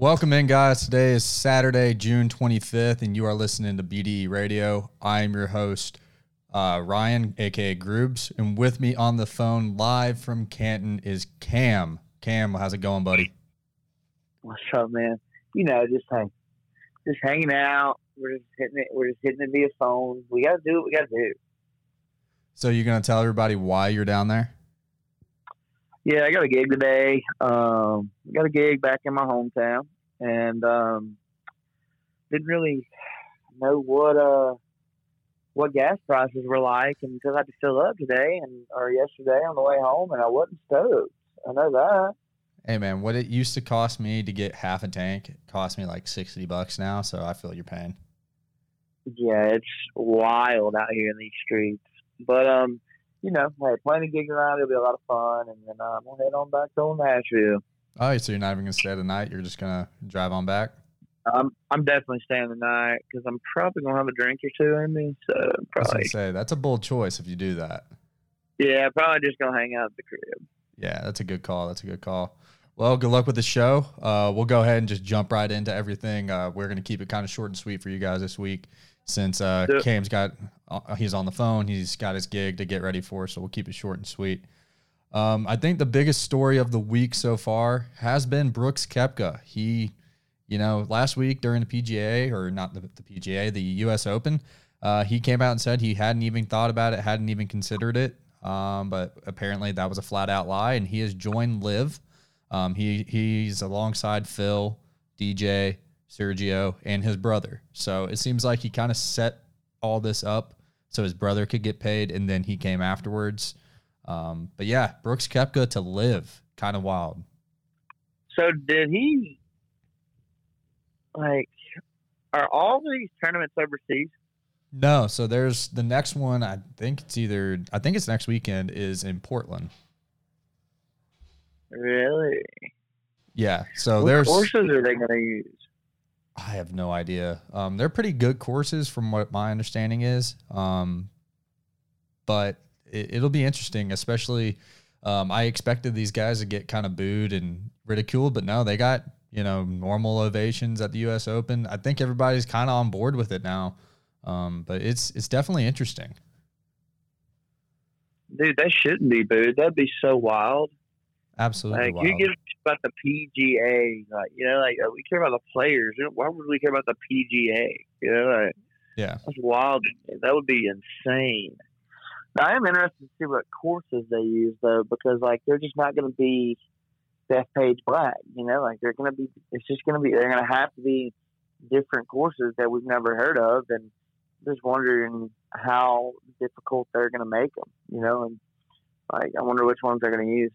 Welcome in, guys. Today is Saturday, June 25th, and you are listening to BDE Radio. I am your host, uh, Ryan, aka Groobs, and with me on the phone live from Canton is Cam. Cam, how's it going, buddy? What's up, man? You know, just hang, just hanging out. We're just hitting it. We're just hitting it via phone. We gotta do what we gotta do. So you're gonna tell everybody why you're down there? Yeah, I got a gig today. Um, I got a gig back in my hometown, and um, didn't really know what uh what gas prices were like until I had to fill up today and or yesterday on the way home, and I wasn't stoked. I know that. Hey man, what it used to cost me to get half a tank, cost me like sixty bucks now. So I feel your pain. Yeah, it's wild out here in these streets. But um, you know, hey, playing a gig around, it'll be a lot of fun, and then uh, we'll head on back to Nashville. Oh, so you're not even gonna stay the night? You're just gonna drive on back? I'm I'm definitely staying the night because I'm probably gonna have a drink or two in me. So I was probably, say that's a bold choice if you do that. yeah, probably just gonna hang out at the crib. Yeah, that's a good call. That's a good call. Well, good luck with the show. Uh, we'll go ahead and just jump right into everything. Uh, we're gonna keep it kind of short and sweet for you guys this week, since uh, Yeah. Cam's got uh, he's on the phone. He's got his gig to get ready for, so we'll keep it short and sweet. Um, I think the biggest story of the week so far has been Brooks Koepka. He, you know, last week during the PGA or not the, the PGA, the U.S. Open, uh, he came out and said he hadn't even thought about it, hadn't even considered it. Um, but apparently that was a flat out lie, and he has joined LIV. Um, he he's alongside Phil, DJ, Sergio, and his brother. So it seems like he kind of set all this up so his brother could get paid, and then he came afterwards. Um, but yeah, Brooks Koepka to LIV, kind of wild. So did he like? Are all these tournaments overseas? No, so there's the next one. I think it's either I think it's next weekend is in Portland. Really? Yeah, so what there's courses are they going to use? I have no idea. Um, they're pretty good courses from what my understanding is. Um, but it, it'll be interesting, especially. Um, I expected these guys to get kind of booed and ridiculed, but no, they got you know normal ovations at the U.S. Open. I think everybody's kind of on board with it now. Um, but it's it's definitely interesting. Dude, they shouldn't be booed. That'd be so wild. Absolutely. Like, wild. who gives about the PGA? Like, you know, like we care about the players. You know, Why would we care about the PGA? You know, like yeah. that's wild. That would be insane. Now, I am interested to see what courses they use though, because like they're just not going to be Bethpage Black. You know, like they're going to be. It's just going to be. They're going to have to be different courses that we've never heard of, and just wondering how difficult they're going to make them. You know, and like I wonder which ones they're going to use.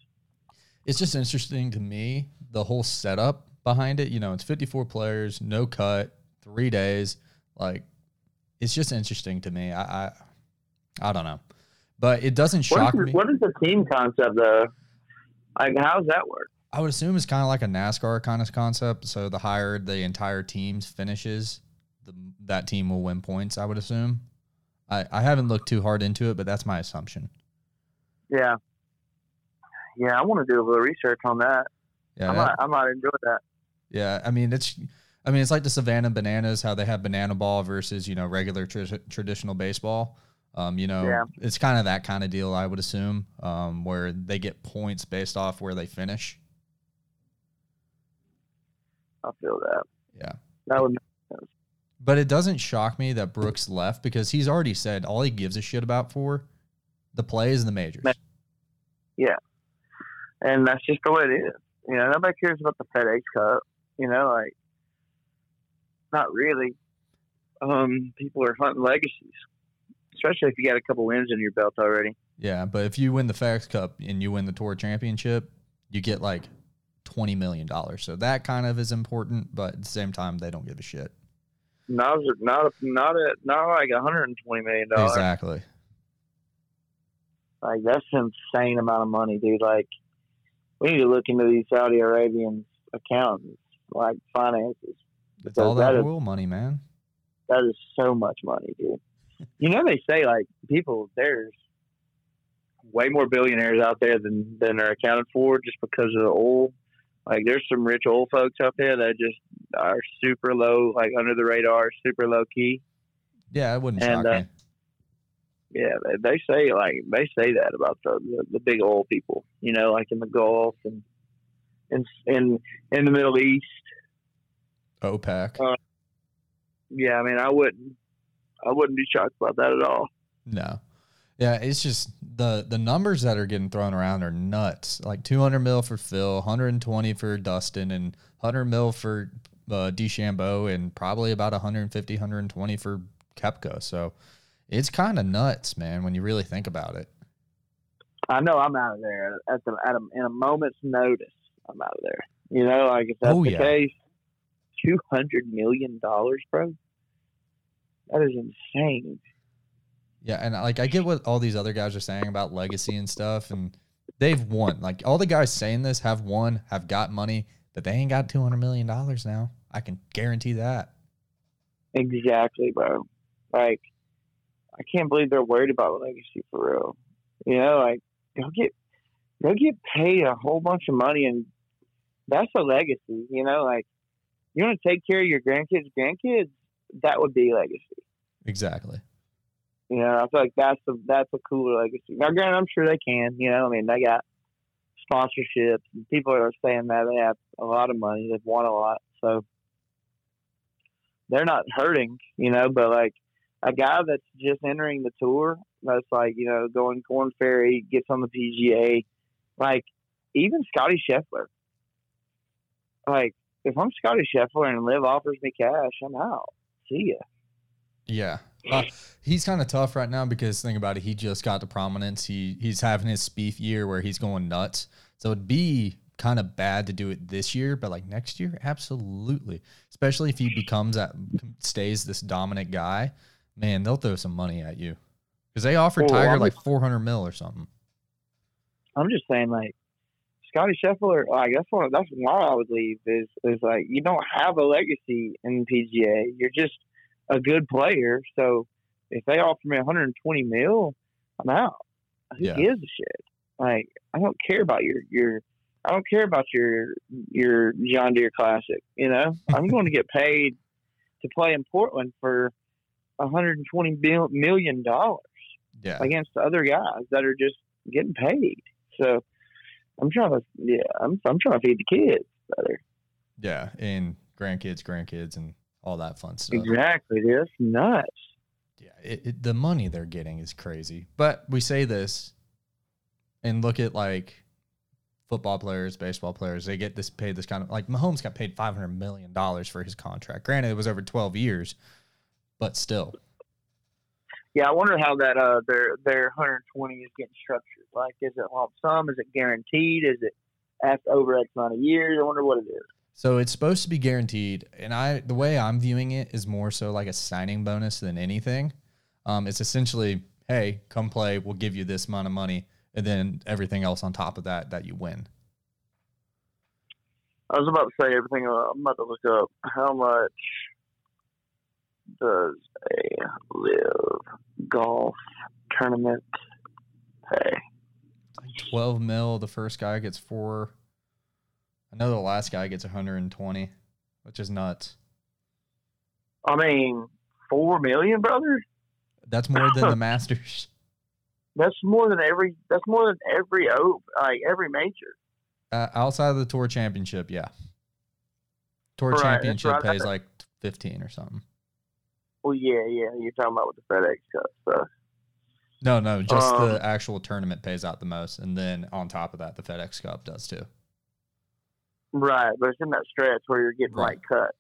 It's just interesting to me the whole setup behind it. You know, it's 54 players, no cut, three days. Like, it's just interesting to me. I, I, I don't know, but it doesn't What shock is, me. what is the team concept though? Like, how does that work? I would assume it's kind of like a NASCAR kind of concept. So the higher the entire team's finishes, the, that team will win points. I would assume. I, I haven't looked too hard into it, but that's my assumption. Yeah, yeah. I want to do a little research on that. Yeah, I might, I might enjoy that. Yeah, I mean it's, I mean it's like the Savannah Bananas, how they have banana ball versus you know regular tr- traditional baseball. Um, you know, Yeah. it's kind of that kind of deal, I would assume, um, where they get points based off where they finish. I feel that. Yeah, That would. but it doesn't shock me that Brooks left because he's already said all he gives a shit about for the plays and the majors. Yeah, and that's just the way it is. You know, nobody cares about the FedEx Cup. You know, like not really. Um, people are hunting legacies, especially if you got a couple wins in your belt already. Yeah, but if you win the FedEx Cup and you win the Tour Championship, you get like twenty million dollars. So that kind of is important, but at the same time, they don't give a shit. Not not a, not a, not like hundred and twenty million dollars. Exactly. Like that's an insane amount of money, dude. Like we need to look into these Saudi Arabian accountants, like finances. It's all that that is- oil money, man. That is so much money, dude. You know they say like people there's way more billionaires out there than than are accounted for just because of the oil Like there's some rich old folks out there that just are super low, like under the radar, super low key. Yeah, it wouldn't and, shock uh, me. Yeah, they, say like they say that about the, the, the big oil people, you know, like in the Gulf and in in in the Middle East. OPEC. Uh, yeah, I mean, I wouldn't, I wouldn't be shocked about that at all. No, yeah, it's just the the numbers that are getting thrown around are nuts. Like 200 mil for Phil, 120 for Dustin, and 100 mil for uh, DeChambeau, and probably about 150, 120 for Koepka. So it's kind of nuts, man, when you really think about it. I know I'm out of there at the at a, in a moment's notice. I'm out of there. You know, like if that's oh, the yeah. case, two hundred million dollars, bro. That is insane. Yeah, and like I get what all these other guys are saying about legacy and stuff, and they've won. Like all the guys saying this have won, have got money, but they ain't got two hundred million dollars now. I can guarantee that. Exactly, bro. Like, I can't believe they're worried about legacy for real. You know, like they'll get they'll get paid a whole bunch of money, and that's a legacy. You know, like you want to take care of your grandkids, grandkids. That would be legacy. Exactly. You know, I feel like that's a that's a cooler legacy. Now, granted, I'm sure they can. You know, I mean, they got sponsorships. And people are saying that they have a lot of money. They've won a lot, so they're not hurting. You know, but like a guy that's just entering the tour, that's like you know going Korn Ferry, gets on the PGA, like even Scotty Scheffler. Like if I'm Scotty Scheffler and LIV offers me cash, I'm out. See ya. Yeah, uh, he's kind of tough right now because think about it, he just got to prominence. He he's having his Spieth year where he's going nuts. So it'd be kind of bad to do it this year, but like next year, absolutely. Especially if he becomes that stays this dominant guy, man, they'll throw some money at you because they offered oh, well, Tiger like four hundred mil or something. I'm just saying, like Scotty Scheffler, like that's one. That's why I would leave. Is is like you don't have a legacy in PGA. You're just a good player. So if they offer me 120 mil, I'm out. Who yeah. gives a shit? Like I don't care about your your I don't care about your your John Deere Classic. You know, I'm going to get paid to play in Portland for 120 million dollars yeah. against other guys that are just getting paid. So I'm trying to yeah, I'm I'm trying to feed the kids better. Yeah, and grandkids, grandkids, and all that fun stuff. Exactly. It's nuts. Yeah, it, it, the money they're getting is crazy. But we say this and look at like football players, baseball players, they get this paid this kind of like Mahomes got paid five hundred million dollars for his contract. Granted, it was over twelve years, but still. Yeah, I wonder how that uh their their 120 is getting structured. Like, is it lump sum? Is it guaranteed? Is it after over X amount of years? I wonder what it is. So it's supposed to be guaranteed, and I the way I'm viewing it is more so like a signing bonus than anything. Um, it's essentially, hey, come play, we'll give you this amount of money, and then everything else on top of that that you win. I was about to say everything. Uh, I'm about to look up how much does a LIV golf tournament pay? Twelve mil. The first guy gets four I know the last guy gets 120, which is nuts. I mean, four million, brother. That's more than the Masters. That's more than every. That's more than every like every major. Uh, outside of the Tour Championship, yeah. Tour right, Championship right. pays like fifteen or something. Well, yeah, yeah. You're talking about with the FedEx Cup stuff. No, no, just um, the actual tournament pays out the most, and then on top of that, the FedEx Cup does too. Right, but it's in that stretch where you're getting right. like cuts.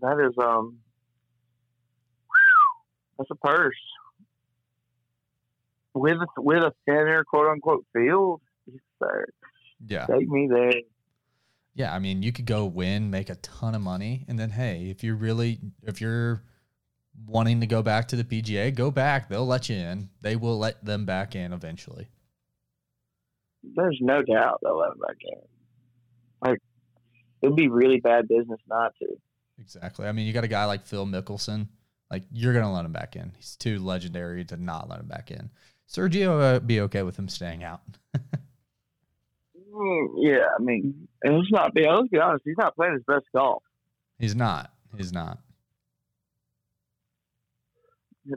That is um, that's a purse with with a thinner quote unquote field. Sir, yeah, take me there. Yeah, I mean, you could go win, make a ton of money, and then hey, if you're really if you're wanting to go back to the PGA, go back. They'll let you in. They will let them back in eventually there's no doubt they'll let him back in. Like it would be really bad business not to. Exactly. I mean, you got a guy like Phil Mickelson. Like you're gonna let him back in. He's too legendary to not let him back in. Sergio uh, be okay with him staying out. Mm, yeah, I mean, let's not be let's be honest. He's not playing his best golf. He's not. He's not.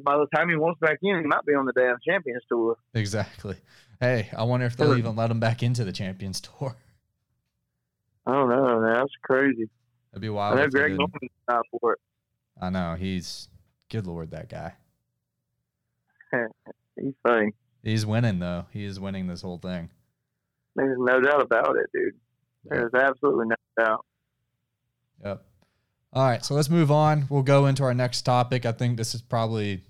By the time he wants back in, he might be on the damn Champions Tour. Exactly. Hey, I wonder if they'll Sure. even let him back into the Champions Tour. I don't know, man. That's crazy. That'd be I wild. know if they Greg. Norman's not for it. I know he's good. Lord, that guy. He's funny. He's winning though. He is winning this whole thing. There's no doubt about it, dude. There's absolutely no doubt. Yep. All right, so let's move on. We'll go into our next topic. I think this is probably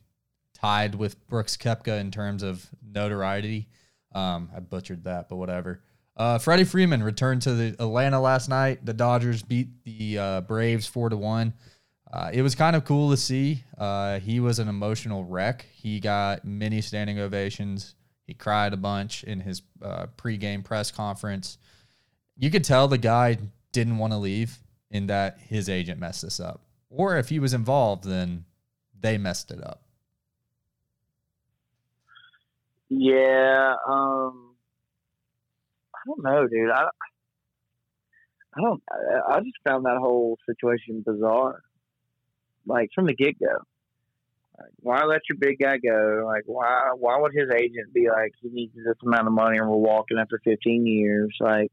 tied with Brooks Koepka in terms of notoriety. Um, I butchered that, but whatever. Uh, Freddie Freeman returned to the Atlanta last night. The Dodgers beat the uh, Braves four to one. Uh, it was kind of cool to see. Uh, he was an emotional wreck. He got many standing ovations. He cried a bunch in his uh, pregame press conference. You could tell the guy didn't want to leave in that his agent messed this up. Or if he was involved, then they messed it up. Yeah, um, I don't know, dude. I, I don't. I, just found that whole situation bizarre. Like from the get go, like, why let your big guy go? Like, why? Why would his agent be like, he needs this amount of money, and we're walking after 15 years? Like,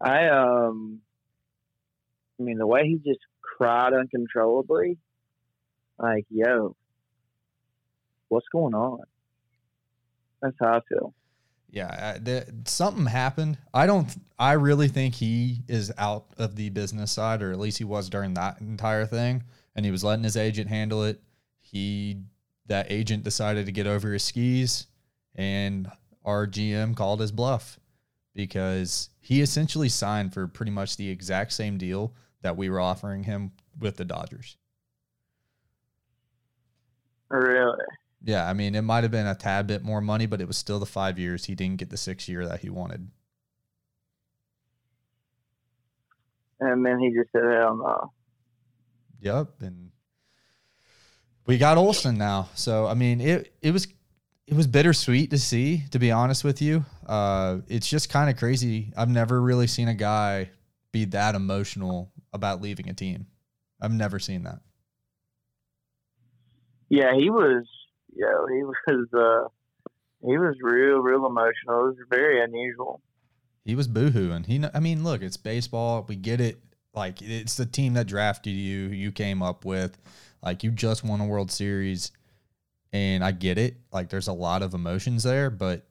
I um, I mean, the way he just cried uncontrollably, like, yo, what's going on? That's how I feel. Yeah, the, something happened. I don't. I really think he is out of the business side, or at least he was during that entire thing, and he was letting his agent handle it. He that agent decided to get over his skis, and our GM called his bluff because he essentially signed for pretty much the exact same deal that we were offering him with the Dodgers. Really? Yeah, I mean, it might have been a tad bit more money, but it was still the five years. He didn't get the six year that he wanted. And then he just said, hell no. Yep, and we got Olson now. So I mean, it it was it was bittersweet to see. To be honest with you, uh, it's just kind of crazy. I've never really seen a guy be that emotional about leaving a team. I've never seen that. Yeah, he was, you know, he was, uh, he was real, real emotional. It was very unusual. He was boohooing. He, I mean, look, it's baseball. We get it. Like it's the team that drafted you. You came up with, like you just won a World Series, and I get it. Like there's a lot of emotions there, but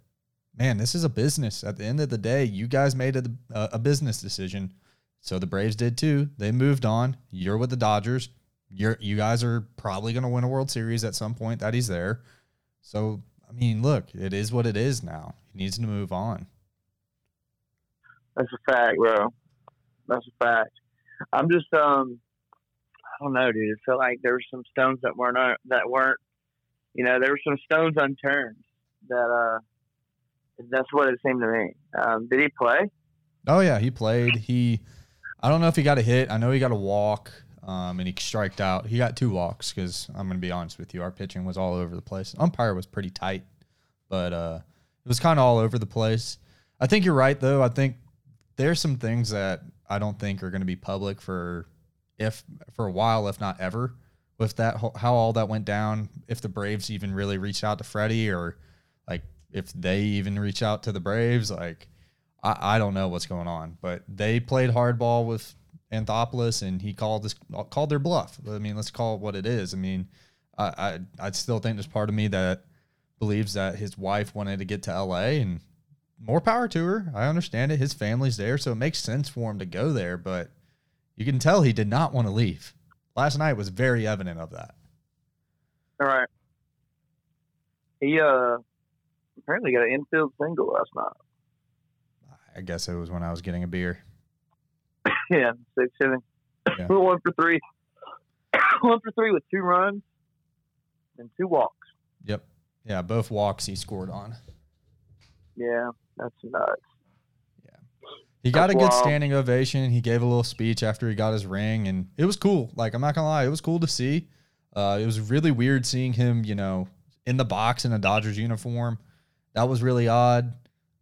man, this is a business. At the end of the day, you guys made a, a, business decision. So the Braves did too. They moved on. You're with the Dodgers. You're you guys are probably going to win a World Series at some point that he's there. So I mean, look, it is what it is now. He needs to move on. That's a fact, bro. That's a fact. I'm just, um, I don't know, dude. It felt like there were some stones that weren't, that weren't, you know, there were some stones unturned that, uh, that's what it seemed to me. Um, did he play? Oh yeah, he played. He, I don't know if he got a hit. I know he got a walk, um, and he striked out. He got two walks because I'm gonna be honest with you, our pitching was all over the place. Umpire was pretty tight, but uh, it was kind of all over the place. I think you're right though. I think there's some things that I don't think are going to be public for if for a while, if not ever. With that, how all that went down, if the Braves even really reached out to Freddie, or like if they even reach out to the Braves, like I, I don't know what's going on. But they played hardball with Anthopoulos, and he called this called their bluff. I mean, let's call it what it is. I mean, I I, I still think there's part of me that believes that his wife wanted to get to LA and more power to her. I understand it. His family's there, so it makes sense for him to go there, but you can tell he did not want to leave. Last night was very evident of that. All right. He, uh, apparently got an infield single last night. I guess it was when I was getting a beer. yeah, six inning. Yeah. one for three. one for three with two runs and two walks. Yep. Yeah, both walks he scored on. Yeah, that's nuts. He got a good standing ovation. He gave a little speech after he got his ring, and it was cool. Like I'm not gonna lie, it was cool to see. Uh, it was really weird seeing him, you know, in the box in a Dodgers uniform. That was really odd.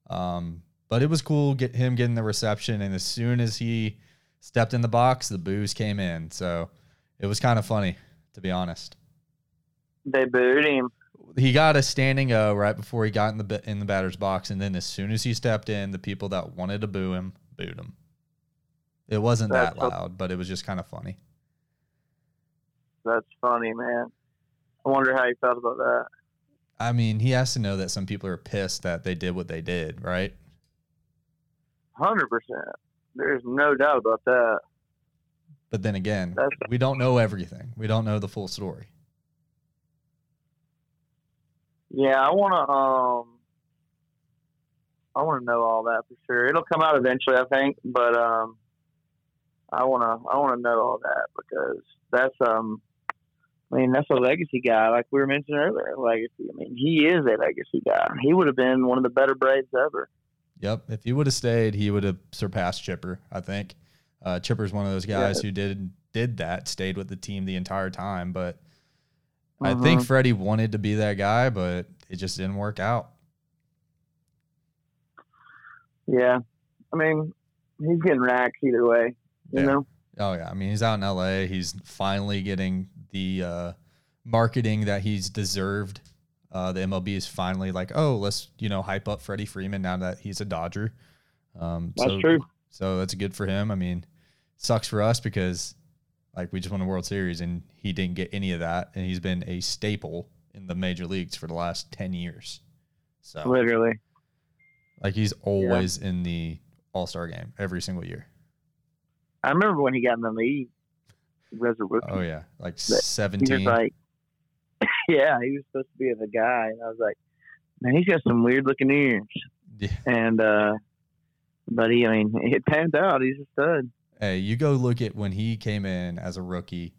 Um, but it was cool get him getting the reception. And as soon as he stepped in the box, the boos came in. So it was kind of funny, to be honest. They booed him. He got a standing O right before he got in the in the batter's box, and then as soon as he stepped in, the people that wanted to boo him booed him. It wasn't That's that loud, but it was just kind of funny. That's funny, man. I wonder how he felt about that. I mean, he has to know that some people are pissed that they did what they did, right? Hundred percent. There's no doubt about that. But then again, That's we don't know everything. We don't know the full story. Yeah. I want to um. I want to know all that for sure. It'll come out eventually, I think, but um, I want to I want to know all that because that's um. I mean, that's a legacy guy, like we were mentioning earlier. Legacy. I mean, he is a legacy guy. He would have been one of the better Braves ever. Yep. If he would have stayed, he would have surpassed Chipper. I think uh, Chipper's one of those guys who did did that, stayed with the team the entire time. But I think Mhm. Freddie wanted to be that guy, but it just didn't work out. Yeah, I mean, he's getting racks either way. You Yeah. know. Oh yeah, I mean he's out in L.A. He's finally getting the uh, marketing that he's deserved. Uh, the MLB is finally like, oh, let's you know hype up Freddie Freeman now that he's a Dodger. Um, That's so, true. So that's good for him. I mean, sucks for us because like we just won a World Series and he didn't get any of that, and he's been a staple in the major leagues for the last ten years. So Literally. like he's always in the All Star game every single year. I remember when he got in the league as. Oh yeah, like He was seventeen. like, yeah, he was supposed to be the guy, and I was like, man, he's got some weird looking ears. Yeah. And uh, but he, I mean, it pans out. He's a stud. Hey, you go look at when he came in as a rookie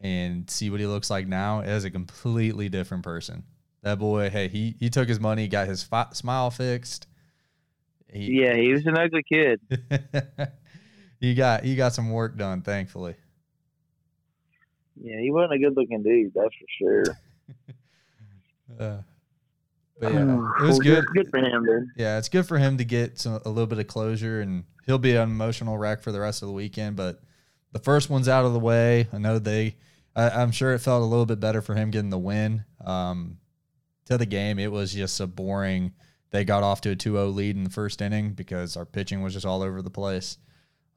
and see what he looks like now as a completely different person. That boy, hey, he he took his money, got his fi- smile fixed. He, Yeah, he was an ugly kid. he got he got some work done, thankfully. Yeah, he wasn't a good looking dude, that's for sure. Uh, but yeah, it was Well, good. Good for him, dude. Yeah, it's good for him to get some, a little bit of closure, and he'll be an emotional wreck for the rest of the weekend. But the first one's out of the way. I know they. I, I'm sure it felt a little bit better for him getting the win. Um, to the game, it was just a boring. They got off to a 2-0 lead in the first inning because our pitching was just all over the place.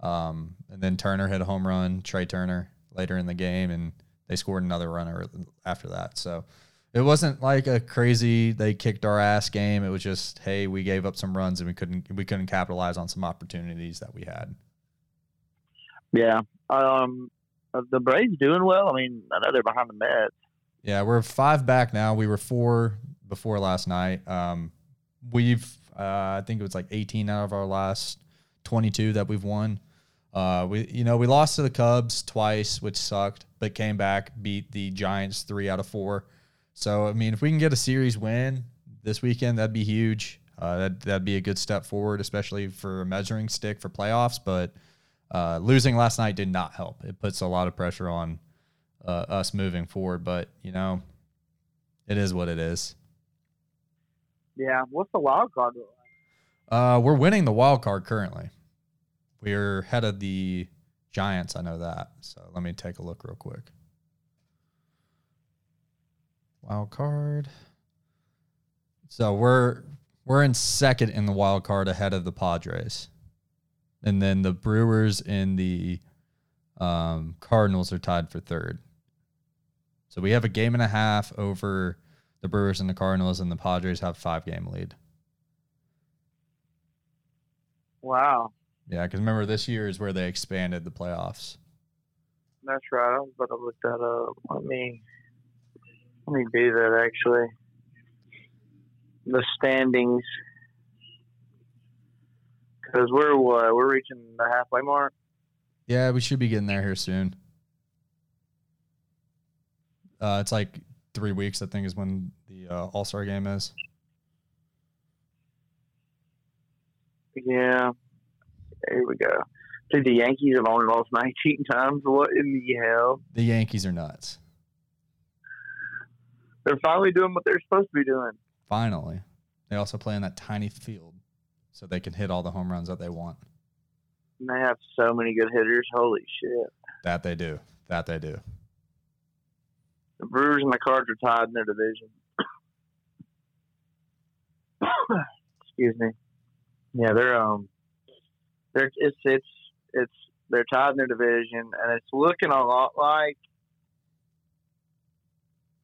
Um, and then Turner hit a home run, Trea Turner later in the game, and they scored another runner after that. So it wasn't like a crazy they kicked our ass game. It was just hey, we gave up some runs and we couldn't we couldn't capitalize on some opportunities that we had. Yeah. Um, the Braves doing well. I mean, I know they're behind the Mets. Yeah, we're five back now. We were four before last night. Um, we've uh, I think it was like 18 out of our last 22 that we've won. Uh, we you know we lost to the Cubs twice, which sucked, but came back, beat the Giants three out of four. So I mean, if we can get a series win this weekend, that'd be huge. Uh, that that'd be a good step forward, especially for a measuring stick for playoffs. But uh, losing last night did not help. It puts a lot of pressure on uh, us moving forward. But you know, it is what it is. Yeah. What's the wild card? Uh, we're winning the wild card currently. We're ahead of the Giants. I know that. So let me take a look real quick. Wild card. So we're we're in second in the wild card ahead of the Padres, and then the Brewers and the um, Cardinals are tied for third. So we have a game and a half over the Brewers and the Cardinals, and the Padres have five game lead. Wow. Yeah, because remember this year is where they expanded the playoffs. That's right. I was about to look that up. Let me let me do that actually. The standings, because we're what we're reaching the halfway mark. Yeah, we should be getting there here soon. Uh, it's like three weeks, I think, is when the uh, All Star game is. Yeah. Here we go. Dude, the Yankees have only lost 19 times. What in the hell? The Yankees are nuts. They're finally doing what they're supposed to be doing. Finally, they also play in that tiny field, so they can hit all the home runs that they want. And they have so many good hitters. Holy shit! That they do. That they do. The Brewers and the Cards are tied in their division. Excuse me. Yeah, they're um, they're it's it's it's they're tied in their division, and it's looking a lot like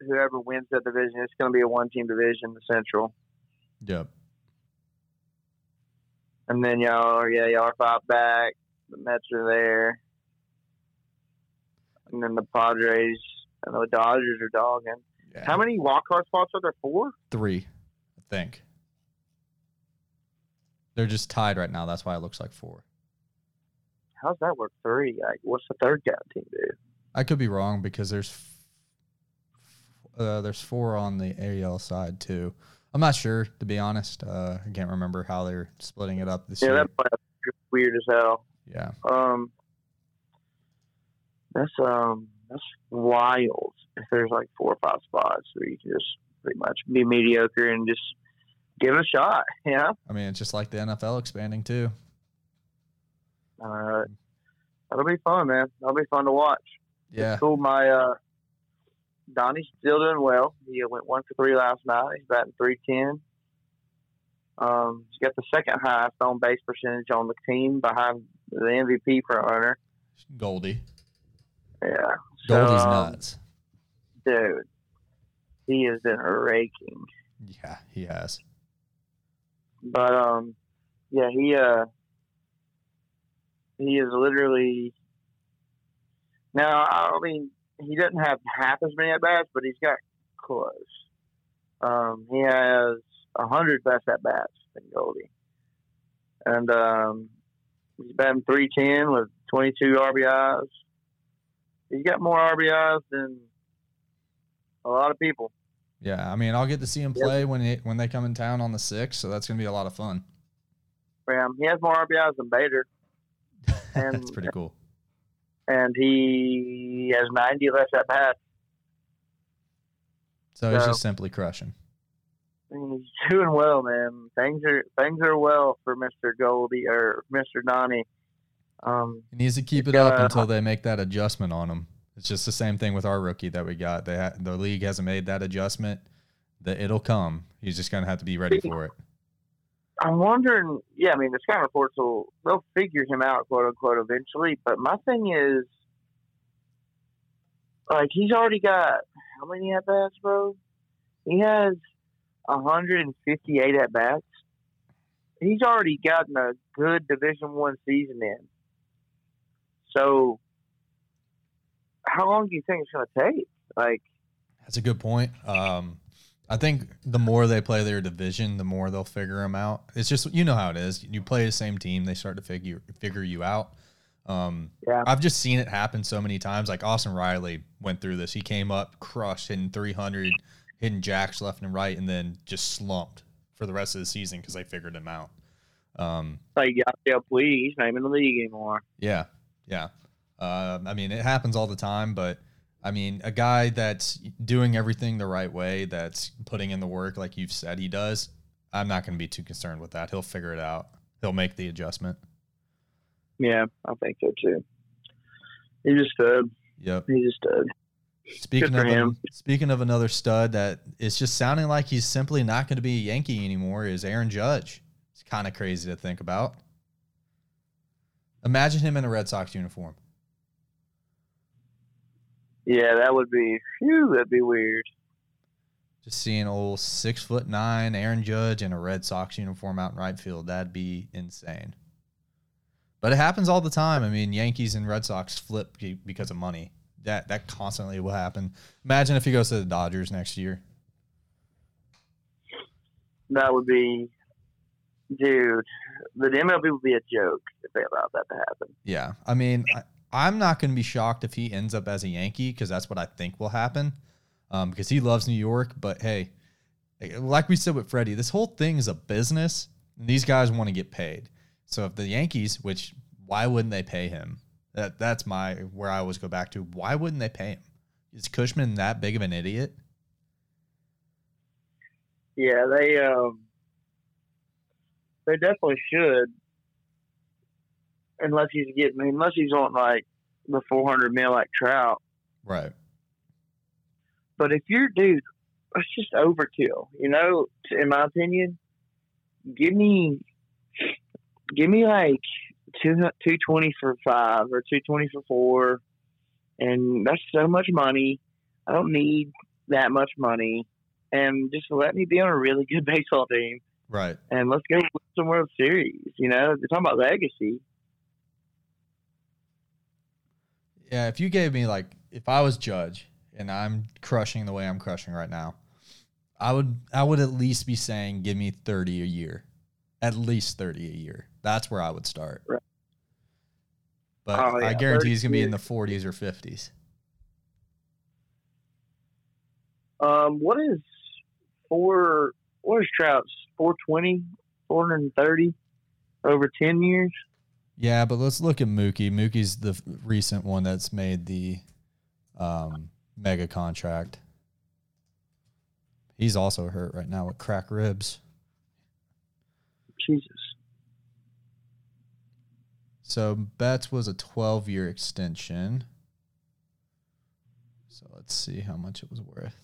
whoever wins that division, it's going to be a one-team division, the Central. Yep. And then y'all are yeah y'all are five back. The Mets are there, and then the Padres and the Dodgers are dogging. Yeah. How many wild card spots are there? Four. Three, I think. They're just tied right now. That's why it looks like four. How's that work? Three. Like, what's the third guy team do? I could be wrong because there's uh, there's four on the AL side too. I'm not sure to be honest. Uh, I can't remember how they're splitting it up this Yeah, year. that playoff is weird as hell. yeah, Um, that's um, that's wild. If there's like four or five spots where you can just pretty much be mediocre and just give it a shot. Yeah. I mean it's just like the NFL expanding too. Uh, that'll be fun, man. That'll be fun to watch. Yeah, Cool. My uh, Donnie's still doing well. He went one for three last night. He's batting three ten. Um, he's got the second highest on base percentage on the team behind the MVP front runner. Goldie. Yeah, Goldie's So, um, nuts. dude. He has been raking, Yeah, he has. but um, yeah, he uh, he is literally. Now, I mean, he doesn't have half as many at bats, but he's got close. Um, he has a hundred less at bats than Goldie, and um, he's batting three ten with twenty two RBIs. He's got more RBIs than a lot of people. Yeah, I mean I'll get to see him Yep. play when it, when they come in town on the sixth, so that's gonna be a lot of fun. Um, he has more RBIs than Bader, And- that's pretty cool. And he has 90 less at bats. So he's just simply crushing. He's doing well, man. Things are things are well for Mister Goldie or Mister Donnie. Um, He needs to keep it up until they make that adjustment on him. It's just the same thing with our rookie that we got. They ha- the league hasn't made that adjustment. That it'll come. He's just gonna have to be ready for it. I'm wondering. Yeah, I mean, the scout reports will they'll figure him out, quote unquote, eventually. But my thing is, like, he's already got how many at bats, bro? He has 158 at bats. He's already gotten a good Division One season in. So, how long do you think it's going to take? Like, That's a good point. Um, I think the more they play their division, the more they'll figure them out. It's just you know how it is. You play the same team, they start to figure figure you out. Um, Yeah. I've just seen it happen so many times. Like Austin Riley went through this. He came up, crushed, hitting 300, hitting jacks left and right, and then just slumped for the rest of the season because they figured him out. Um, like Yasiel Puig, he's not even in the league anymore. yeah, yeah. Uh, I mean, it happens all the time, but I mean, a guy that's doing everything the right way, that's putting in the work like you've said he does, I'm not going to be too concerned with that. He'll figure it out. He'll make the adjustment. Yeah, I think so too. He's a stud. Yep. He's a stud. Speaking of him. speaking of another stud that is just sounding like he's simply not going to be a Yankee anymore is Aaron Judge. It's kind of crazy to think about. Imagine him in a Red Sox uniform. Yeah, that would be. Phew, that'd be weird. Just seeing old six foot nine Aaron Judge in a Red Sox uniform out in right field, that'd be insane. But it happens all the time. I mean, Yankees and Red Sox flip because of money. That that constantly will happen. Imagine if he goes to the Dodgers next year. That would be, dude. The MLB would be a joke if they allowed that to happen. Yeah, I mean, I, I'm not going to be shocked if he ends up as a Yankee because that's what I think will happen. Um, because he loves New York, but hey, like we said with Freddie, this whole thing is a business. And these guys want to get paid. So if the Yankees, which why wouldn't they pay him? That that's my where I always go back to. Why wouldn't they pay him? Is Cashman that big of an idiot? Yeah, they. Um, they definitely should. Unless he's getting, unless he's on like the 400 mil like Trout. Right. But if you're, dude, it's just overkill. You know, in my opinion, give me, give me like two two twenty for five or two twenty for four, and that's so much money. I don't need that much money, and just let me be on a really good baseball team. Right. And let's go win some World Series. You know, you're talking about legacy. Yeah, if you gave me like if I was judge and I'm crushing the way I'm crushing right now, I would I would at least be saying give me 30 a year. At least 30 a year. That's where I would start. Right. But Oh, I guarantee he's going to be in the 40s or 50s. Um, what is four? What is Trout's 420, 430 over 10 years? Yeah, but let's look at Mookie. Mookie's the recent one that's made the um, mega contract. He's also hurt right now with crack ribs. Jesus. So Betts was a 12 year extension. So let's see how much it was worth.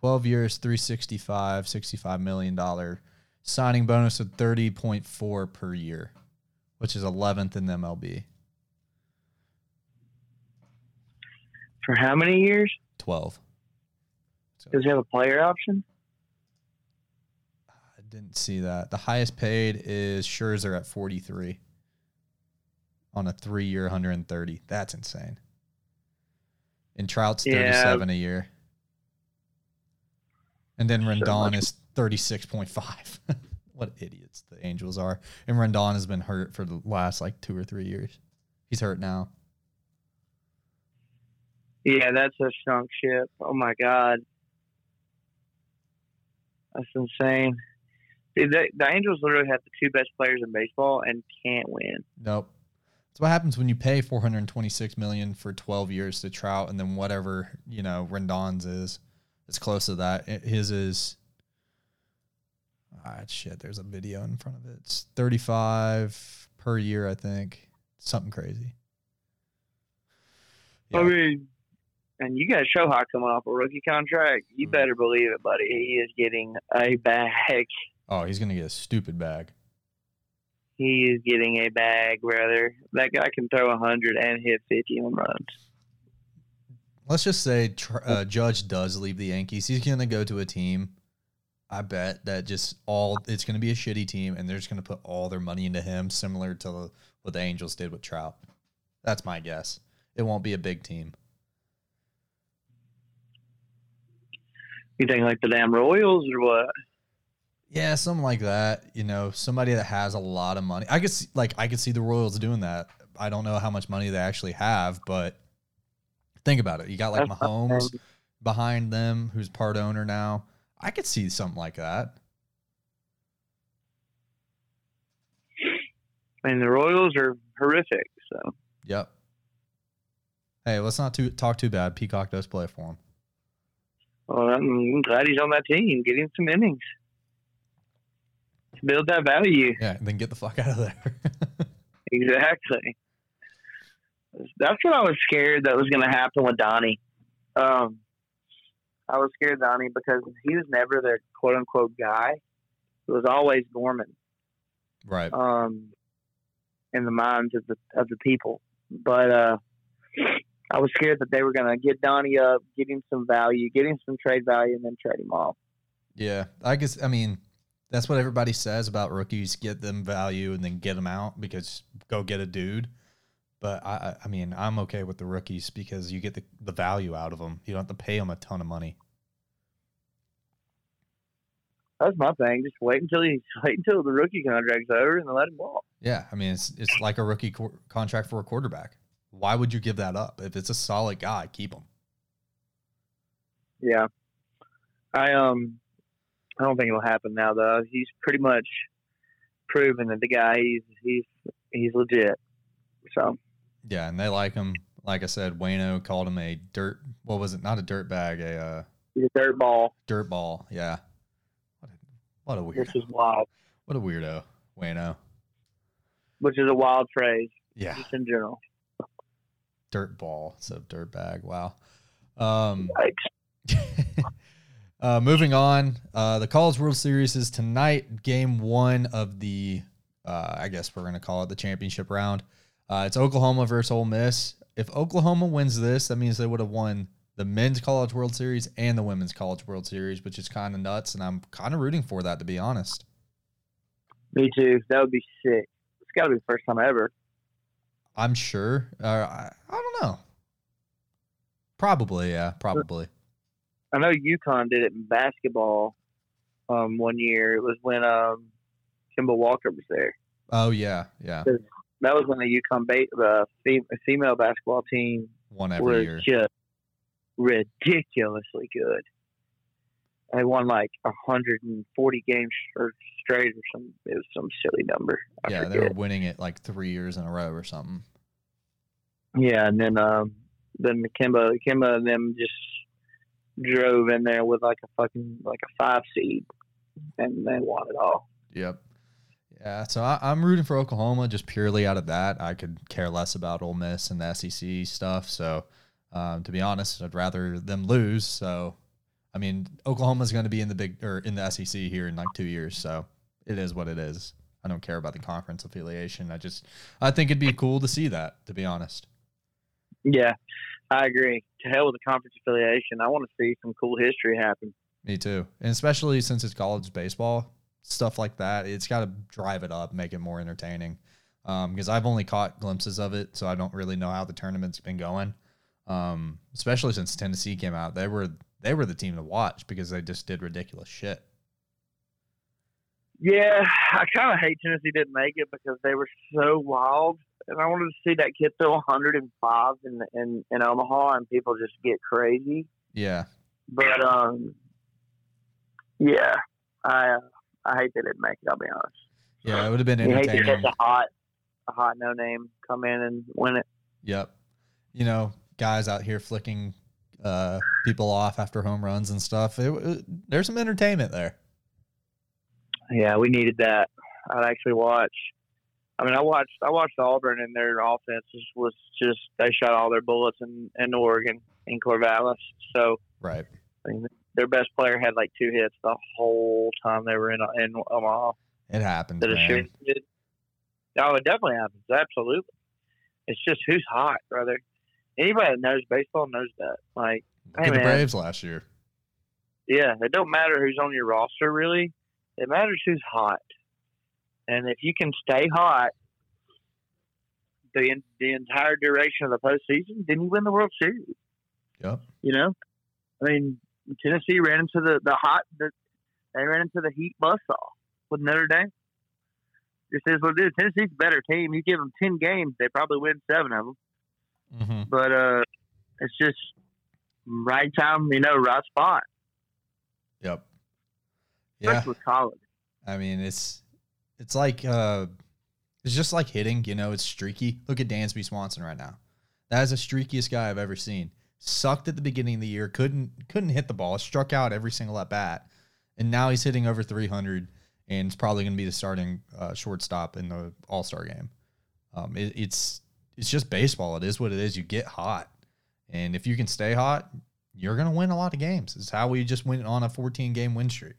12 years, 365, 65 million dollar signing bonus of 30.4 per year, which is 11th in the MLB. For how many years? 12. So Does he have a player option? I didn't see that. The highest paid is Scherzer at 43 on a 3 year 130. That's insane. And Trout's Yeah. 37 a year. And then So Rendon much. is 36.5. what idiots the Angels are. And Rendon has been hurt for the last like 2 or 3 years. He's hurt now. Yeah, that's a sunk ship. Oh my god, that's insane. Dude, the, the Angels literally have the two best players in baseball and can't win. Nope. That's what happens when you pay 426 million for 12 years to Trout, and then whatever you know Rendon's is, it's close to that. His is. Ah, shit. There's a video in front of it. It's 35 per year, I think. Something crazy. I mean, and you got Shohei coming off a rookie contract. You Mhm. better believe it, buddy. He is getting a bag. Oh, he's gonna get a stupid bag. He is getting a bag, brother. That guy can throw a hundred and hit fifty home runs. Let's just say uh, Judge does leave the Yankees. He's gonna go to a team. I bet that just all it's gonna be a shitty team, and they're just gonna put all their money into him, similar to what the Angels did with Trout. That's my guess. It won't be a big team. You think like the damn Royals or what? Yeah, something like that. You know, somebody that has a lot of money. I could see, like I could see the Royals doing that. I don't know how much money they actually have, but think about it. You got like That's Mahomes behind them, who's part owner now. I could see something like that. I mean, the Royals are horrific. So Yep. Hey, let's not too, talk too bad. Peacock does play for him. well, I'm, glad he's on that team. Get him some innings. To build that value. Yeah, and then get the fuck out of there. Exactly. That's what I was scared that was going to happen with Donnie. Um, I was scared of Donnie because he was never the quote unquote guy. It was always Gorman right. um, in the minds of the of the people. But uh, I was scared that they were going to get Donnie up, get him some value, get him some trade value, and then trade him off. Yeah, I guess. I mean, that's what everybody says about rookies: get them value and then get them out because go get a dude. But I, I- mean, I'm okay with the rookies because you get the, the value out of them. You don't have to pay them a ton of money. That's my thing. Just wait until he wait until the rookie contract's over and then let him walk. Yeah, I mean, it's it's like a rookie qu- contract for a quarterback. Why would you give that up if it's a solid guy? Keep him. Yeah. I um I don't think it'll happen now though. He's pretty much proven that the guy he's he's he's legit. So Yeah, and they like him. Like I said, Wayno called him a dirt. What was it? Not a dirt bag, a uh, a dirt ball, dirt ball. Yeah. What a, what a weird. which is wild. What a weirdo, Wayno. which is a wild phrase Yeah, just in general. dirt ball. So dirt bag. Wow. Um, Yikes. uh, moving on, uh, the College World Series is tonight. Game one of the, uh, I guess we're gonna call it the championship round. Uh, it's Oklahoma versus Ole Miss. If Oklahoma wins this, that means they would have won the men's College World Series and the women's College World Series, which is kind of nuts. And I'm kind of rooting for that, to be honest. Me too. That would be sick. It's got to be the first time ever. I'm sure. Uh, I, I don't know. Probably, yeah, probably. I know UConn did it in basketball um, one year. It was when um, Kemba Walker was there. Oh yeah, yeah. That was when the UConn ba- fem- female basketball team One every was year. just ridiculously good. They won like 140 games or straight or some. It was some silly number. I yeah, they were winning it like three years in a row or something. Yeah, and then um, then Kemba, Kemba, and them just drove in there with like a fucking like a five seed, and they won it all. Yep. Yeah, so I, I'm rooting for Oklahoma just purely out of that. I could care less about Ole Miss and the SEC stuff. So, um, to be honest, I'd rather them lose. So, I mean, Oklahoma's going to be in the big or in the SEC here in like two years. So, it is what it is. I don't care about the conference affiliation. I just I think it'd be cool to see that. To be honest. Yeah, I agree. To hell with the conference affiliation. I want to see some cool history happen. Me too. And especially since it's college baseball, stuff like that, it's got to drive it up, make it more entertaining. Because I've only caught glimpses of it, so I don't really know how the tournament's been going. Um, especially since Tennessee came out, they were they were the team to watch because they just did ridiculous shit. Yeah, I kind of hate Tennessee didn't make it because they were so wild, and I wanted to see that kid throw 105 in in in Omaha, and people just get crazy. Yeah, But um, yeah, I uh, I hate they didn't make it. I'll be honest. yeah, it would have been entertaining. You hate to catch a hot a hot no name come in and win it. Yep. You know, guys out here flicking uh, people off after home runs and stuff. It, it, there's some entertainment there. Yeah, we needed that. I'd actually watch. I mean, I watched I watched Auburn and their offense was- was just they shot all their bullets in, in Oregon in Corvallis. So Right. I mean, their best player had like two hits the whole time they were in in Omaha. It happens, That it man. It, oh, it definitely happens. Absolutely. It's just who's hot, brother. Anybody that knows baseball knows that. Like, Look Hey, the man. Braves last year. yeah, it don't matter who's on your roster really. It matters who's hot. And if you can stay hot the the entire duration of the postseason, then you win the World Series. Yep. You know, I mean, Tennessee ran into the the hot. The, they ran into the heat buzzsaw with Notre Dame. This is what it is. Tennessee's a better team. You give them ten games, they probably win seven of them. hmm But uh, it's just right time, you know, right spot. Yep. Yeah. Especially with college. I mean, it's it's like uh it's just like hitting, you know, it's streaky. Look at Dansby Swanson right now. That is the streakiest guy I've ever seen. Sucked at the beginning of the year, couldn't couldn't hit the ball, struck out every single at bat. And now he's hitting over 300 and it's probably going to be the starting uh, shortstop in the All-Star game. Um, it, it's it's just baseball. It is what it is. You get hot. And if you can stay hot, you're going to win a lot of games. It's how we just went on a 14 game win streak.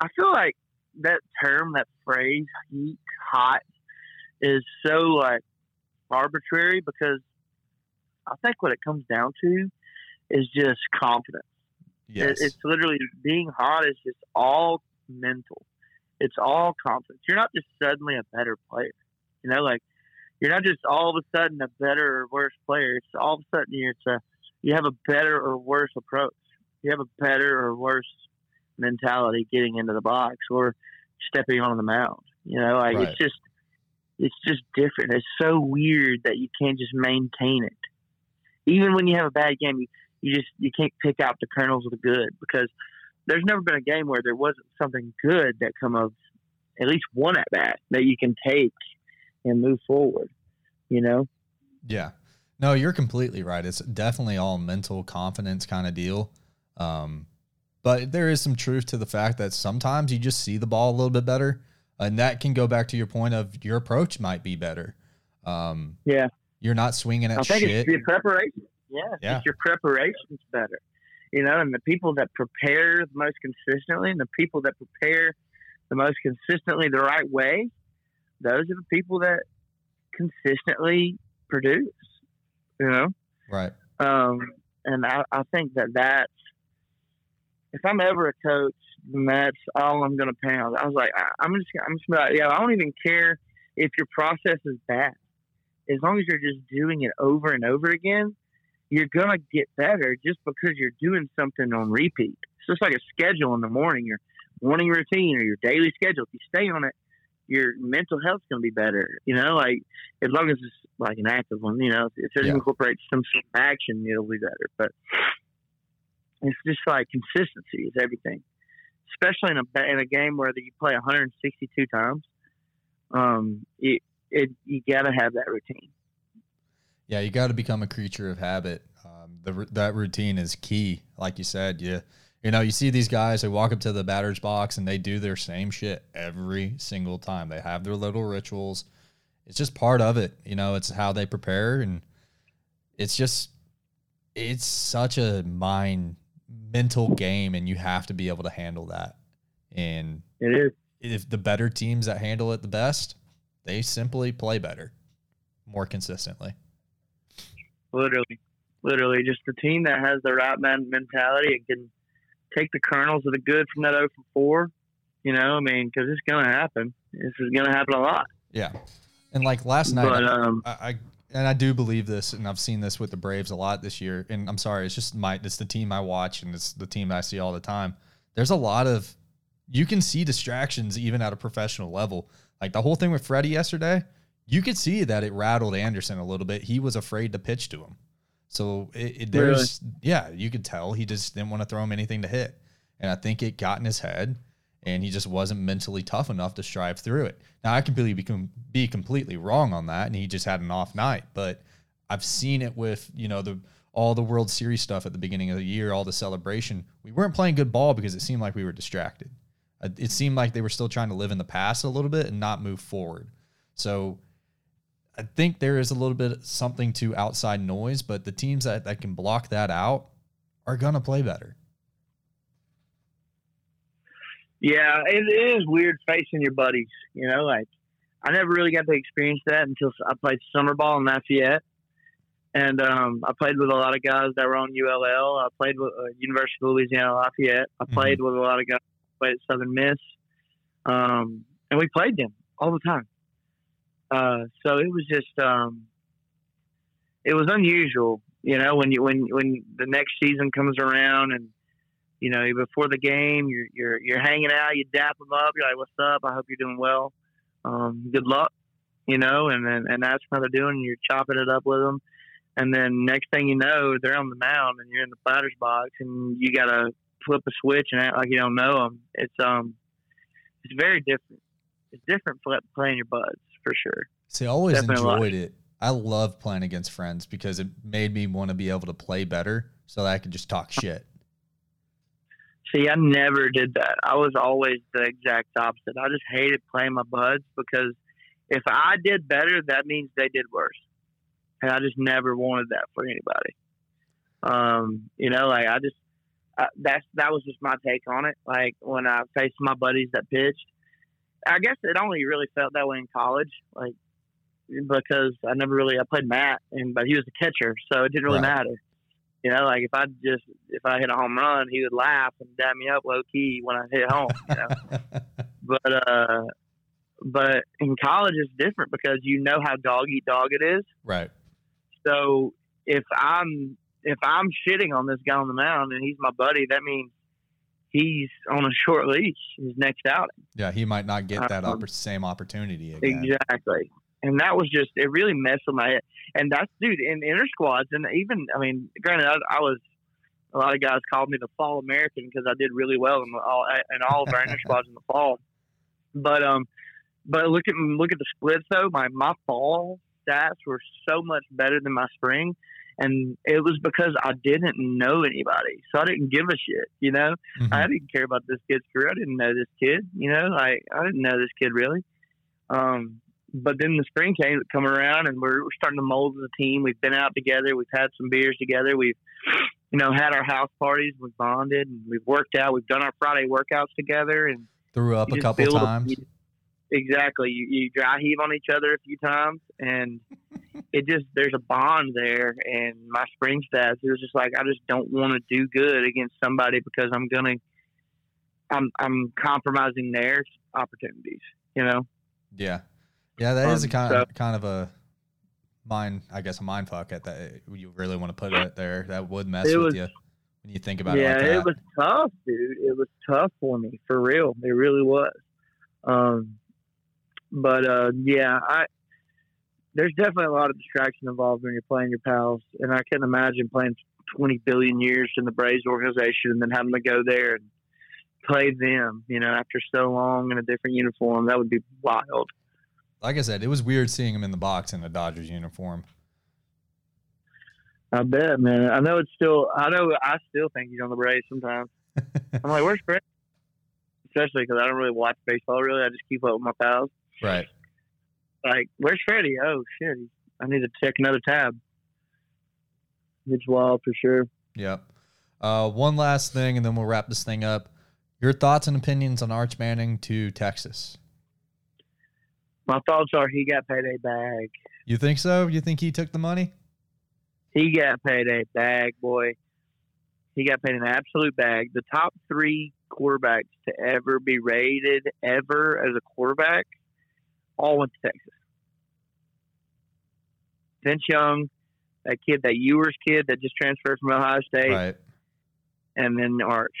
I feel like that term, that phrase, heat, hot, is so like arbitrary because I think what it comes down to is just confidence. It- Yes. it's literally being hot is just all mental. It's all confidence. You're not just suddenly a better player. You know, like you're not just all of a sudden a better or worse player. It's all of a sudden you're it's a you have a better or worse approach. You have a better or worse mentality getting into the box or stepping on the mound. You know, like Right. it's just it's just different. It's so weird that you can't just maintain it. Even when you have a bad game, you, you just you can't pick out the kernels of the good because there's never been a game where there wasn't something good that come of at least one at bat that you can take and move forward. You know? Yeah. No, you're completely right. It's definitely all mental confidence kind of deal. Um, But there is some truth to the fact that sometimes you just see the ball a little bit better, and that can go back to your point of your approach might be better. Um, yeah, you're not swinging at I think shit. it's your preparation. Yeah, Yeah. It's your preparation's better. You know, and the people that prepare the most consistently and the people that prepare the most consistently the right way, those are the people that consistently produce. You know? right. Um, and I, I think that that's if I'm ever a coach, then that's all I'm going to pound. I was like, I, I'm just, I'm just about, yeah, I don't even care if your process is bad. As long as you're just doing it over and over again, you're going to get better just because you're doing something on repeat. It's just like a schedule in the morning, your morning routine or your daily schedule. If you stay on it, your mental health's going to be better. You know, like as long as it's like an active one, you know, if it Yeah. incorporates some sort of action, it'll be better. But it's just like consistency is everything, especially in a in a game where you play 162 times. Um, it, it you got to have that routine. Yeah, you got to become a creature of habit. Um, the, that routine is key. Like you said, you you know you see these guys they walk up to the batter's box and they do their same shit every single time. They have their little rituals. It's just part of it. You know, it's how they prepare, and it's just it's such a mind mental game, and you have to be able to handle that. And It is. if the better teams that handle it the best, they simply play better, more consistently. Literally, literally, just a team that has the right man mentality and can take the kernels of the good from that 0 for 4. You know, I mean, because it's going to happen. This is going to happen a lot. Yeah, and like last night, But um, I, I and I do believe this, and I've seen this with the Braves a lot this year. And I'm sorry, it's just my it's the team I watch, and it's the team I see all the time. There's a lot of you can see distractions even at a professional level. Like the whole thing with Freddie yesterday, you could see that it rattled Anderson a little bit. He was afraid to pitch to him. So it, it, there's yeah, you could tell he just didn't want to throw him anything to hit, and I think it got in his head, and he just wasn't mentally tough enough to strive through it. Now I can be become be completely wrong on that, and he just had an off night. But I've seen it with you know the all the World Series stuff at the beginning of the year, all the celebration. We weren't playing good ball because it seemed like we were distracted. Uh, It seemed like they were still trying to live in the past a little bit and not move forward. So I think there is a little bit something to outside noise, but the teams that, that can block that out are gonna play better. Yeah, it, is weird facing your buddies. You know, like I never really got to experience that until I played summer ball in Lafayette, and um, I played with a lot of guys that were on ULL. I played with uh, University of Louisiana Lafayette. I played with a lot of guys played at Southern Miss, um, and we played them all the time. Uh, so it was just um, it was unusual, you know, when you when when the next season comes around and you know, before the game, you're you're you're hanging out, you dap them up, you're like, "What's up? I hope you're doing well. Um, good luck." You know, and then and that's how they're doing. You're chopping it up with them, and then next thing you know, they're on the mound and you're in the batter's box, and you gotta flip a switch and act like you don't know them. It's um, it's very different. It's different pl- playing your buds for sure. See, I always Definitely enjoyed it. I love playing against friends because it made me want to be able to play better so that I could just talk shit. See, I never did that. I was always the exact opposite. I just hated playing my buds because if I did better, that means they did worse. And I just never wanted that for anybody. Um, you know, like I just, uh, that's, that was just my take on it. Like when I faced my buddies that pitched, I guess it only really felt that way in college. Like, because I never really, I played Matt and, but he was a catcher. So it didn't really Right. matter. You know, like if I just if I hit a home run, he would laugh and dab me up low key when I hit home. You know, but uh, but in college it's different because you know how dog eat dog it is. right. So if I'm if I'm shitting on this guy on the mound and he's my buddy, that means he's on a short leash his next outing. Yeah, he might not get that Um, oppor- same opportunity again. Exactly. And that was just it really messed with my head. And that's dude in inter squads and even I mean, granted I, I was a lot of guys called me the fall American because I did really well in all in all of our inter squads in the fall. But um, but look at look at the splits though. My my fall stats were so much better than my spring, and it was because I didn't know anybody, so I didn't give a shit. You know, Mhm. I didn't care about this kid's career. I didn't know this kid. You know, like I didn't know this kid really. Um, but then the spring came come around, and we're, we're starting to mold as a team. We've been out together. We've had some beers together. We've, you know, had our house parties. We've bonded, and we've worked out. We've done our Friday workouts together, and Threw up a couple a- times. you- exactly. You, you dry heave on each other a few times, and it just there's a bond there. And my spring stats, it was just like I just don't want to do good against somebody because I'm gonna, I'm I'm compromising their opportunities. You know. Yeah, yeah, that is a Um, kind so- kind of a mind, I guess, a mind fuck at that. You really want to put it there. That would mess with was- you when you think about yeah, it like it was tough, dude. It was tough for me, for real. It really was. Um, but uh, yeah, I there's definitely a lot of distraction involved when you're playing your pals, and I can't imagine playing 20 billion years in the Braves organization and then having to go there and play them. You know, after so long in a different uniform, that would be wild. like I said, it was weird seeing him in the box in a Dodgers uniform. I bet, man. I know it's still. I know. I still think he's on the Braves sometimes. I'm like, where's Fred? Especially because I don't really watch baseball. Really, I just keep up with my pals. Right. Like, where's Freddie? Oh shit, I need to check another tab. It's wild for sure. Yep. Uh, one last thing, and then we'll wrap this thing up. Your thoughts and opinions on Arch Manning to Texas? My thoughts are he got paid a bag. You think so? You think he took the money? He got paid a bag, boy. He got paid an absolute bag. The top three quarterbacks to ever be rated ever as a quarterback all went to Texas. Vince Young, that kid, that Ewers kid that just transferred from Ohio State, Right. and then Arch.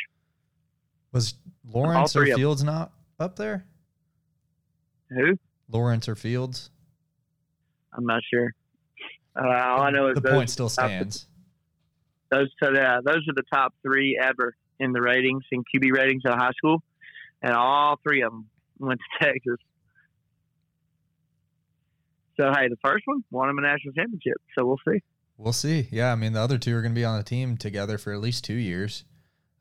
Was Lawrence or three of them. Fields not up there? Who? Lawrence or Fields? I'm not sure. Uh, all I know is the those, point still top- stands. those so yeah, those are the top three ever in the ratings in QB ratings in high school, and all three of them went to Texas. So hey, the first one won him a national championship. So we'll see. We'll see. Yeah, I mean the other two are going to be on the team together for at least two years.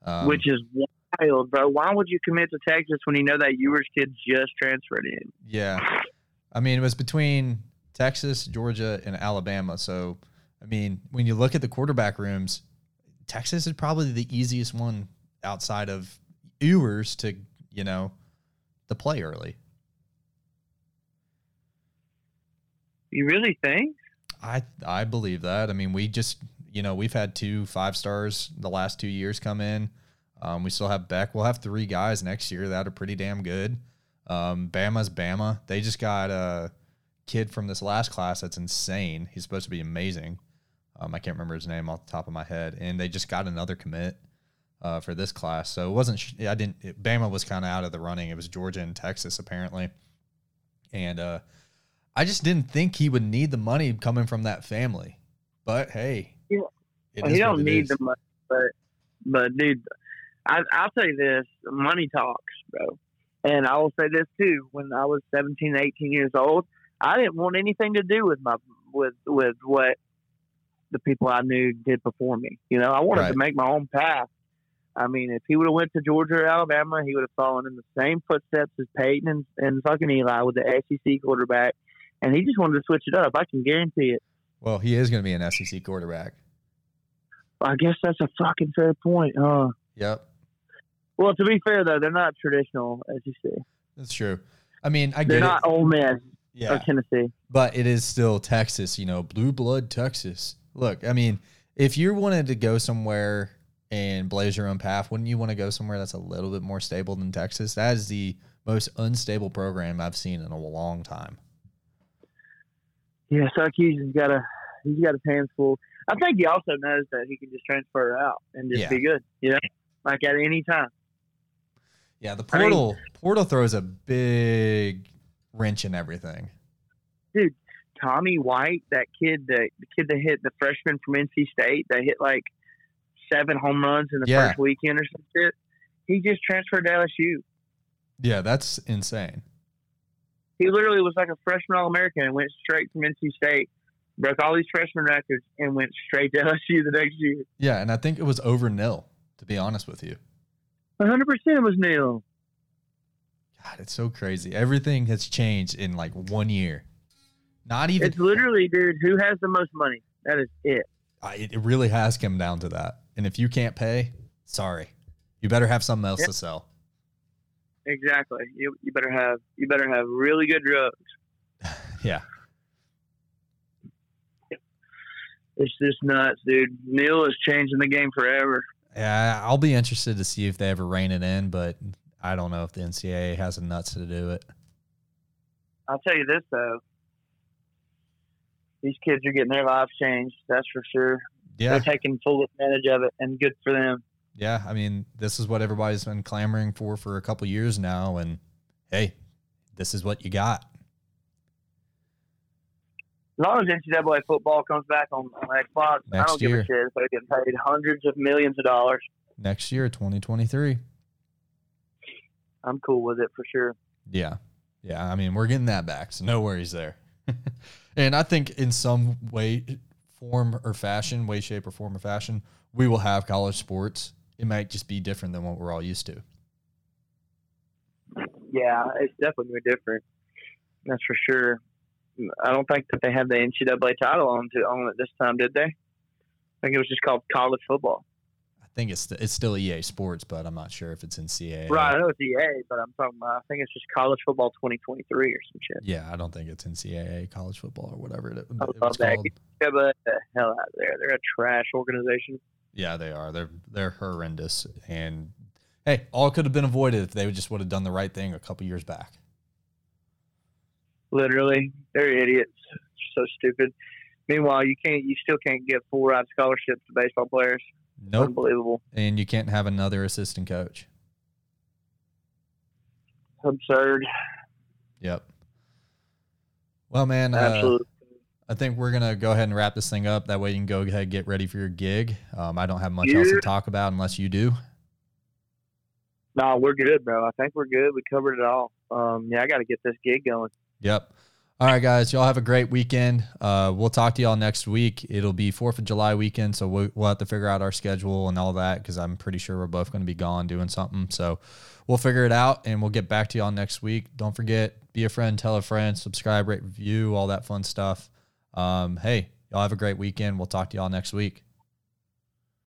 Um, Which is wild, bro. Why would you commit to Texas when you know that Ewers kid just transferred in? yeah, I mean it was between Texas, Georgia, and Alabama. So I mean when you look at the quarterback rooms, Texas is probably the easiest one outside of Ewers to you know to play early. You really think? I I believe that. I mean, we just you know we've had two five stars the last two years come in. Um, we still have Beck. We'll have three guys next year that are pretty damn good. Um, Bama's Bama. They just got a kid from this last class that's insane. He's supposed to be amazing. Um, I can't remember his name off the top of my head. And they just got another commit uh, for this class. So it wasn't. I didn't. It, Bama was kind of out of the running. It was Georgia and Texas apparently. And uh, I just didn't think he would need the money coming from that family. But hey, Yeah. Well, he don't need is. the money, but but dude, I, I'll tell you this: money talks, bro. And I will say this too: when I was 17, 18 years old, I didn't want anything to do with my with with what the people I knew did before me. You know, I wanted Right. to make my own path. I mean, if he would have went to Georgia or Alabama, he would have fallen in the same footsteps as Peyton and, and fucking Eli with the SEC quarterback. And he just wanted to switch it up. I can guarantee it. Well, he is going to be an SEC quarterback. I guess that's a fucking fair point. huh? Yep, well, to be fair though, they're not traditional SEC. that's true. I mean, I They're not it. Ole Miss or Tennessee. but it is still Texas. You know, blue blood Texas. Look, I mean, if you wanted to go somewhere and blaze your own path, wouldn't you want to go somewhere that's a little bit more stable than Texas? That is the most unstable program I've seen in a long time. Yeah, Syracuse has got a he's got his hands full. I think he also knows that he can just transfer out and just Yeah. be good. You know, like at any time. Yeah, the I mean- portal portal throws a big wrench in everything. Dude, Tommy White, that kid, that the kid that hit the freshman from NC State, that hit like seven home runs in the Yeah. first weekend or some shit. He just transferred to LSU. Yeah, that's insane. He literally was like a freshman All American and went straight from NC State broke all these freshman records, and went straight to LSU the next year. Yeah, and I think it was over NIL. To be honest with you, 100 percent was NIL. God, it's so crazy. Everything has changed in like one year. Not even. It's literally, dude, who has the most money? That is it. I, it really has come down to that. And if you can't pay, sorry, you better have something else to sell. Exactly. You you better have you better have really good drugs. Yeah, It's just nuts, dude. NIL is changing the game forever. yeah. I'll be interested to see if they ever rein it in, but I don't know if the NCAA has the nuts to do it. I'll tell you this though. These kids are getting their lives changed. That's for sure. Yeah, They're taking full advantage of it, and good for them. Yeah. I mean, this is what everybody's been clamoring for for a couple years now, and hey, this is what you got. As long as NCAA football comes back on, on Xbox, I don't give a shit if they're getting paid hundreds of millions of dollars. Next year, 2023. I'm cool with it for sure. Yeah. Yeah. I mean, we're getting that back. So no worries there. and I think in some way, form, or fashion, way, shape, or form or fashion, we will have college sports. It might just be different than what we're all used to. Yeah, it's definitely different. That's for sure. I don't think that they had the NCAA title on to on it this time, did they? I think it was just called college football. I think it's it's still EA Sports, but I'm not sure if it's NCAA. Right, I know it's EA, but I'm talking about. I think it's just college football 2023 or some shit. Yeah, I don't think it's NCAA college football or whatever it, it was that. called. But the hell out of there. They're a trash organization. Yeah, they are. They're they're horrendous. And hey, all could have been avoided if they just would have done the right thing a couple years back. Literally, they're idiots. So stupid. Meanwhile, you can't. You still can't get full ride scholarships to baseball players. Nope. Unbelievable. And you can't have another assistant coach. Absurd. Yep. Well, man, uh, Absolutely. I think we're gonna go ahead and wrap this thing up. That way, you can go ahead and get ready for your gig. Um, I don't have much else to talk about unless you do. No, we're good, bro. I think we're good. We covered it all. Um, yeah, I got to get this gig going. Yep. All right, guys. Y'all have a great weekend. Uh, we'll talk to y'all next week. It'll be Fourth of July weekend, so we'll, we'll have to figure out our schedule and all that because I'm pretty sure we're both going to be gone doing something. So we'll figure it out and we'll get back to y'all next week. Don't forget, be a friend, tell a friend, subscribe, rate, review, all that fun stuff. Um, hey, y'all have a great weekend. We'll talk to y'all next week.